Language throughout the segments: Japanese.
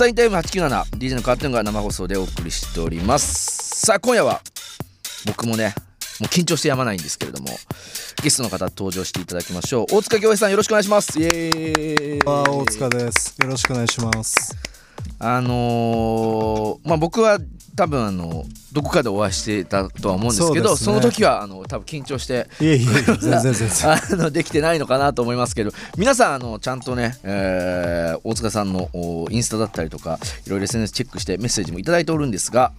サインタイム 897DJ のカートゥーンが生放送でお送りしております。さあ今夜は僕もねもう緊張してやまないんですけれどもゲストの方登場していただきましょう。大塚恭平さんよろしくお願いします。イエーイ。あ大塚です。よろしくお願いします。あのー、まあ僕は多分あのどこかでお会いしてたとは思うんですけどそ、ね,、の時はあの多分緊張して あのできてないのかなと思いますけど皆さんあのちゃんとね、えー、大塚さんのインスタだったりとかいろいろ SNS チェックしてメッセージもいただいておるんですが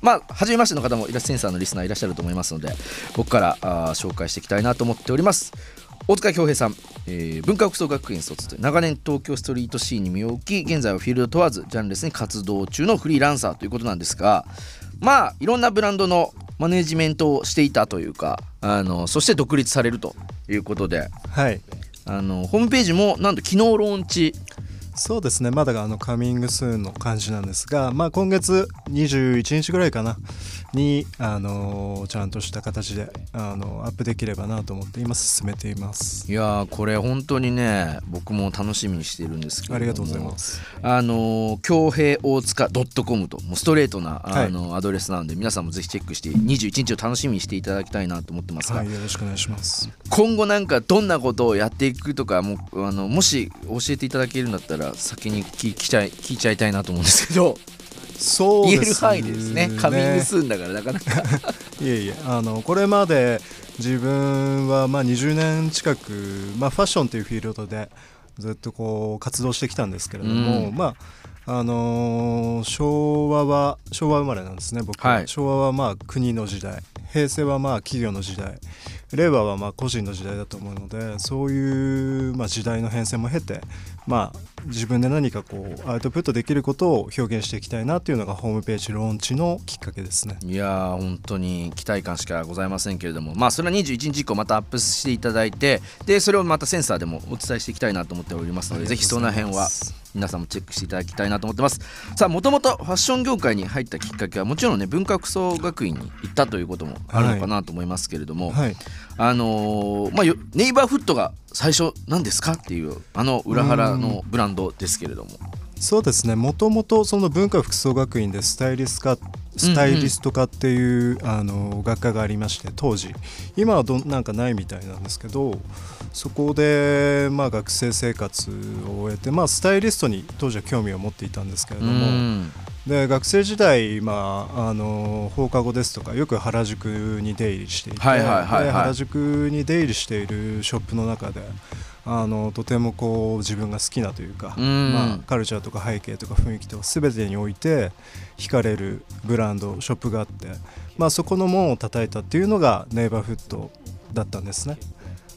まあ初めましての方もイラストセンサーのリスナーいらっしゃると思いますので僕からあ紹介していきたいなと思っております大塚恭平さん、えー、文化服装学院卒で長年東京ストリートシーンに身を置き現在はフィールド問わずジャンレスに活動中のフリーランサーということなんですがまあいろんなブランドのマネジメントをしていたというかあのそして独立されるということで、はい、あのホームページもなんと昨日ローンチそうですね。まだあのカミングスーンの感じなんですが、まあ、今月21日ぐらいかな。に、あのー、ちゃんとした形で、あのー、アップできればなと思って今進めています。いやこれ本当にね僕も楽しみにしているんですけどありがとうございます。あの京平大塚 .com ともうストレートなあの、はい、アドレスなんで皆さんもぜひチェックして21日を楽しみにしていただきたいなと思ってますが、はい、よろしくお願いします。今後なんかどんなことをやっていくとかもあのもし教えていただけるんだったら先に聞きちゃい聞いちゃいたいなと思うんですけど。そう言える範囲でですね。カミングスーンだからなかなか。いえいえあのこれまで自分はまあ20年近く、まあ、ファッションというフィールドでずっとこう活動してきたんですけれども、うん、まああのー、昭和は昭和生まれなんですね僕は、はい、昭和はまあ国の時代。平成はまあ企業の時代。令和はまあ個人の時代だと思うのでそういうまあ時代の変遷も経てまあ自分で何かこうアウトプットできることを表現していきたいなっていうのがホームページローンチのきっかけですね。いや本当に期待感しかございませんけれども。まあそれは21日以降またアップしていただいてでそれをまたセンサーでもお伝えしていきたいなと思っておりますのでぜひその辺は皆さんもチェックしていただきたいなと思ってます。さあもともとファッション業界に入ったきっかけはもちろんね文化服装学院に行ったということもあるのかなと思いますけれども、はい。はい、あのー、まあネイバーフットが最初何ですか？っていうあの裏腹のブランドですけれども。そうですね。もともとその文化服装学院でスタイリスト科スタイリスト科っていう、うんうん、あの学科がありまして当時。今はどなんかないみたいなんですけどそこで、まあ、学生生活を終えて、まあ、スタイリストに当時は興味を持っていたんですけれども、うん、で学生時代、まあ、あの放課後ですとかよく原宿に出入りしていて、原宿に出入りしているショップの中であのとてもこう自分が好きなというか、まあ、カルチャーとか背景とか雰囲気とか全てにおいて惹かれるブランドショップがあって、まあ、そこの門を叩いたっていうのがネイバーフットだったんですね。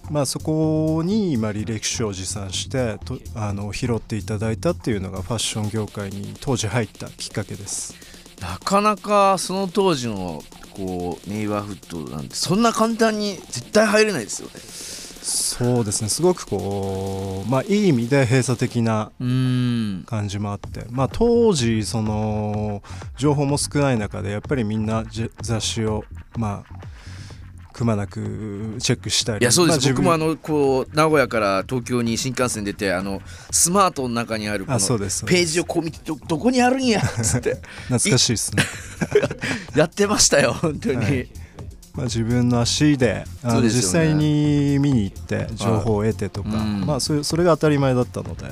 まあ、そこに今履歴書を持参してとあの拾っていただいたっていうのがファッション業界に当時入ったきっかけです。なかなかその当時のこうネイバーフットなんてそんな簡単に絶対入れないですよね。そうですね。すごくこうまあいい意味で閉鎖的な感じもあって。まあ当時その情報も少ない中でやっぱりみんな雑誌をまあくまなくチェックしたり。いやそうです、まあ、僕もあのこう名古屋から東京に新幹線出てあのスマートの中にあるこのページをこう見てどどこにあるんや？っつって。懐かしいですね。やってましたよ本当に、はい。まあ、自分の足であの、ね、実際に見に行って情報を得てとか、はい、まあ、それそれが当たり前だったので。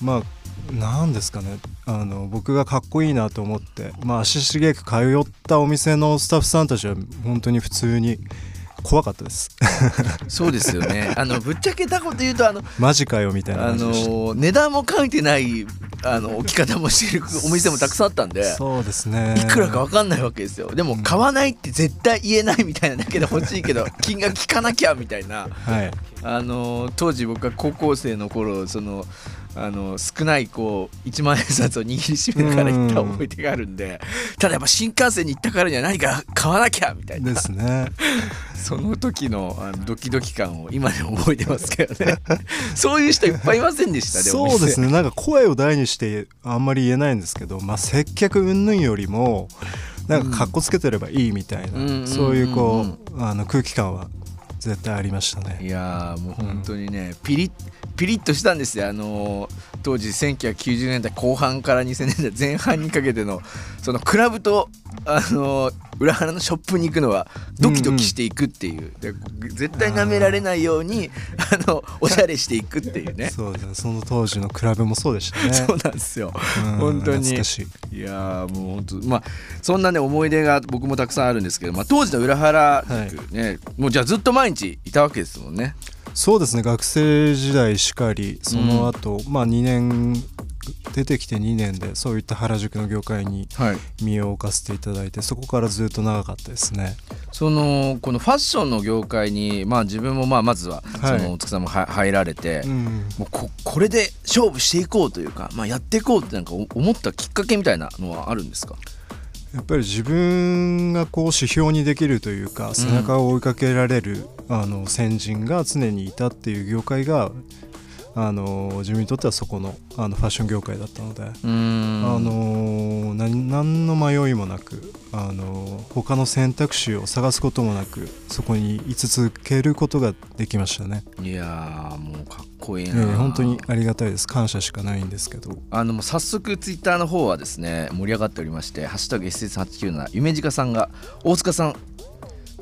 まあ何ですかね。あの僕がかっこいいなと思って、まあ、足しげく通ったお店のスタッフさんたちは本当に普通に怖かったです。そうですよね。あのぶっちゃけたこと言うとあのマジかよみたいなあの値段も書いてないあの置き方もしてるお店もたくさんあったんでそうですね。いくらか分かんないわけですよ。でも買わないって絶対言えないみたいなだけで欲しいけど 金額聞かなきゃみたいな、はい、あの当時僕が高校生の頃そのあの少ないこう1万円札を握りしめながら行った思い出があるんでただやっぱ新幹線に行ったからには何か買わなきゃみたいな。ですねその時のあのドキドキ感を今でも覚えてますけどね。そういう人いっぱいいませんでした？そうですね。なんか声を大にしてあんまり言えないんですけど、まあ、接客云々よりもなんかかっこつけてればいいみたいな、そういうこうあの空気感は絶対ありましたね。いやもう本当にね、うん、ピリピリッとしたんですよ。あの当時1990年代後半から2000年代前半にかけてのそのクラブとあの裏腹のショップに行くのはドキドキしていくっていう、で絶対舐められないようにあのおしゃれしていくっていうね。そうですねその当時のクラブもそうでしたね。そうなんですよ。うん本当に。い。いやーもう本当まあそんなね思い出が僕もたくさんあるんですけど、まあ、当時の裏原塾ね、もうじゃあずっと毎日いたわけですもんね。そうですね。学生時代しかりその後、まあ2年出てきて2年でそういった原宿の業界にはい。身を置かせていただいてそこからずっと長かったですね。そのこのファッションの業界にまあ自分もまあまずはそはい。の大塚さんもは入られて、うん。もうここれで勝負していこうというか、まあ、やっていこうってなんかお思ったきっかけみたいなのはあるんですか？やっぱり自分がこう指標にできるというか背中を追いかけられる、あの先人が常にいたっていう業界があの自分にとってはそこのあのファッション業界だったので、あの何何の迷いもなくあの他の選択肢を探すこともなくそこに居続けることができましたね、いやーもうかっこいいえな、え本当にありがたいです。感謝しかないんですけど。あのもう早速ツイッターの方はですね盛り上がっておりまして「ハッシュタグ #SS897 夢近さんが大塚さん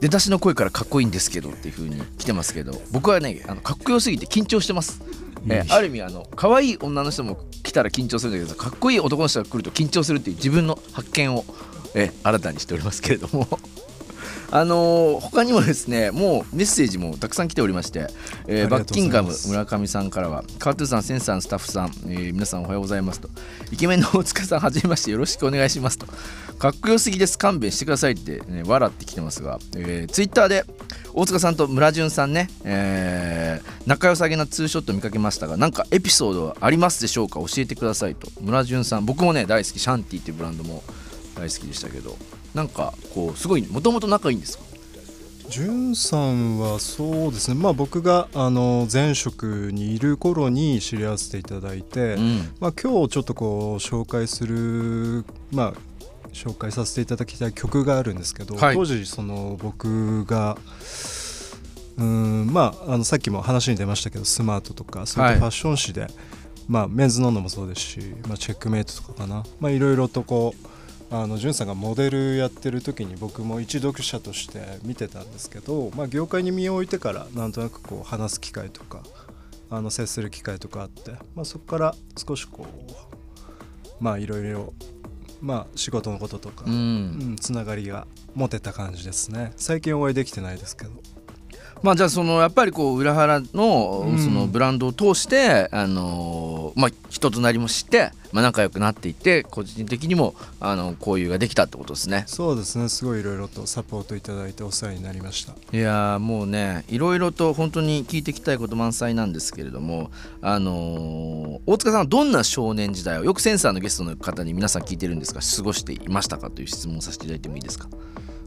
出だしの声からかっこいいんですけどっていう風に来てますけど僕はねあのかっこよすぎて緊張してます、えーある意味あの可愛い女の人も来たら緊張するんだけどかっこいい男の人が来ると緊張するっていう自分の発見を、えー新たにしておりますけれどもあのー他にもですねもうメッセージもたくさん来ておりまして、えーバッキンガム村上さんからはカートゥーさんセンサーのスタッフさん、えー皆さんおはようございますとイケメンの大塚さんはじめましてよろしくお願いしますと。かっこよすぎです勘弁してくださいって、ね、笑ってきてますが、えー、ツイッターで大塚さんと村淳さんね、えー仲良さげなツーショット見かけましたがなんかエピソードはありますでしょうか？教えてくださいと。村淳さん僕もね大好きシャンティっていうブランドも大好きでしたけどなんかこうすごいもともと仲いいんですか？じゅんさんはそうですね。まあ僕があの前職にいる頃に知り合わせていただいて、うん。まあ、今日ちょっとこう紹介するまあ紹介させていただきたい曲があるんですけど、はい。当時その僕がうーんまああのさっきも話に出ましたけどスマートとかそういったファッション誌で、まあ、メンズノンノもそうですし、まあ、チェックメイトとかかな。まあいろいろとこうあのんさんがモデルやってる時に僕も一読者として見てたんですけど、まあ、業界に身を置いてからなんとなくこう話す機会とかあの接する機会とかあって、まあ、そこから少しこうまあいろいろまあ仕事のこととか、ううんん、つながりが持てた感じですね。最近お会いできてないですけどまあじゃあそのやっぱりこう裏腹のうんそのブランドを通して、あのーまあ人となりも知って、まあ、仲良くなっていって個人的にもあの交友ができたってことですね。そうですね。すごいいろいろとサポートいただいてお世話になりました。いやーもうねいろいろと本当に聞いていきたいこと満載なんですけれどもあのー大塚さんはどんな少年時代をよくセンサーのゲストの方に皆さん聞いてるんですが過ごしていましたか？という質問をさせていただいてもいいですか？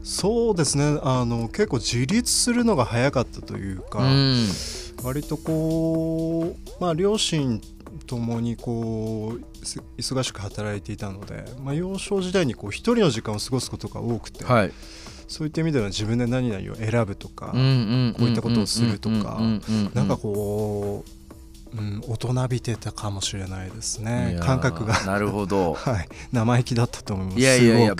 そうですね。あの結構自立するのが早かったというか、うん。割とこうまあ両親ともにこうす忙しく働いていたので、まあ、幼少時代にこう一人の時間を過ごすことが多くて、はい。そういった意味では自分で何々を選ぶとか、こういったことをするとかなんかこう、うん、大人びてたかもしれないですね。感覚が。なるほど。はい。生意気だったと思います。いやいやいや。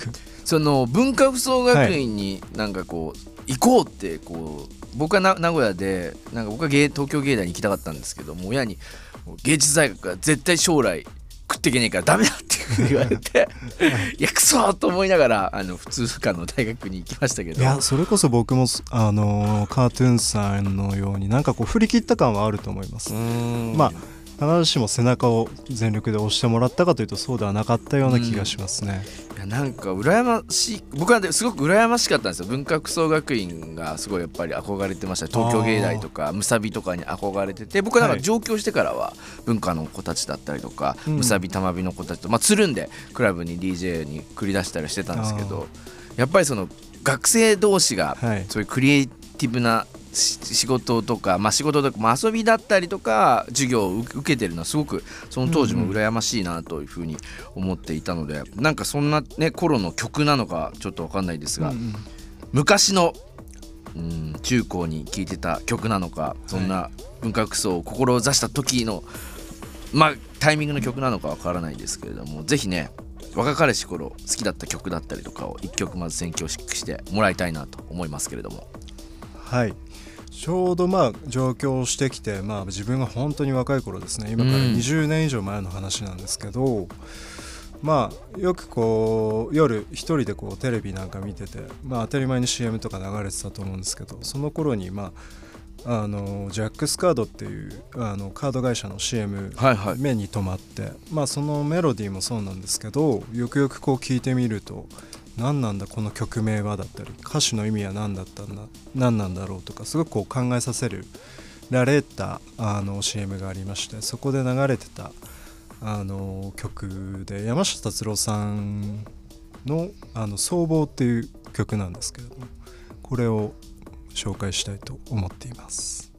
その文化服装学院になんかこう、行こうってこう僕はな名古屋でなんか僕は芸東京芸大に行きたかったんですけどもう親に芸術大学は絶対将来食っていけねえからダメだって言われてい。やクソーと思いながらあの普通科の大学に行きましたけいどやそれこそ僕もあのカートゥーンさんのようになんかこう振り切った感はあると思います。まあ必ずしも背中を全力で押してもらったかというとそうではなかったような気がしますね。いやなんか羨ましい。僕はですごく羨ましかったんですよ。文化服装学院がすごいやっぱり憧れてました。東京芸大とかむさびとかに憧れてて僕はなんかはい。上京してからは文化の子たちだったりとかうん。むさびたまびの子たちとまあつるんでクラブに DJ に繰り出したりしてたんですけどやっぱりその学生同士がはい。そういうクリエイティブなし仕事とか、まあ、仕事とか、まあ、遊びだったりとか授業を受受けてるのはすごくその当時も羨ましいなというふうに思っていたので、なんかそんなね頃の曲なのかちょっと分かんないですが、うんうん。昔のうん中高に聴いてた曲なのかそんな文化服装を志した時のまあタイミングの曲なのかわからないですけれどもぜひね若かりし頃好きだった曲だったりとかを1曲まず選曲してもらいたいなと思いますけれどもはい。ちょうどまあ上京してきて、まあ、自分が本当に若い頃ですね。今から20年以上前の話なんですけど、まあよくこう夜一人でこうテレビなんか見てて、まあ、当たり前に CM とか流れてたと思うんですけどその頃にまああのジャックスカードっていうあのカード会社の CM、はいはい。目に留まって、まあ、そのメロディーもそうなんですけどよくよくこう聞いてみると何なんだこの曲名はだったり歌詞の意味は何だったんだ何なんだろうとかすごくこう考えさせるられたあの CM がありましてそこで流れてたあの曲で山下達郎さんの「あの僧帽」っていう曲なんですけれどもこれを紹介したいと思っています。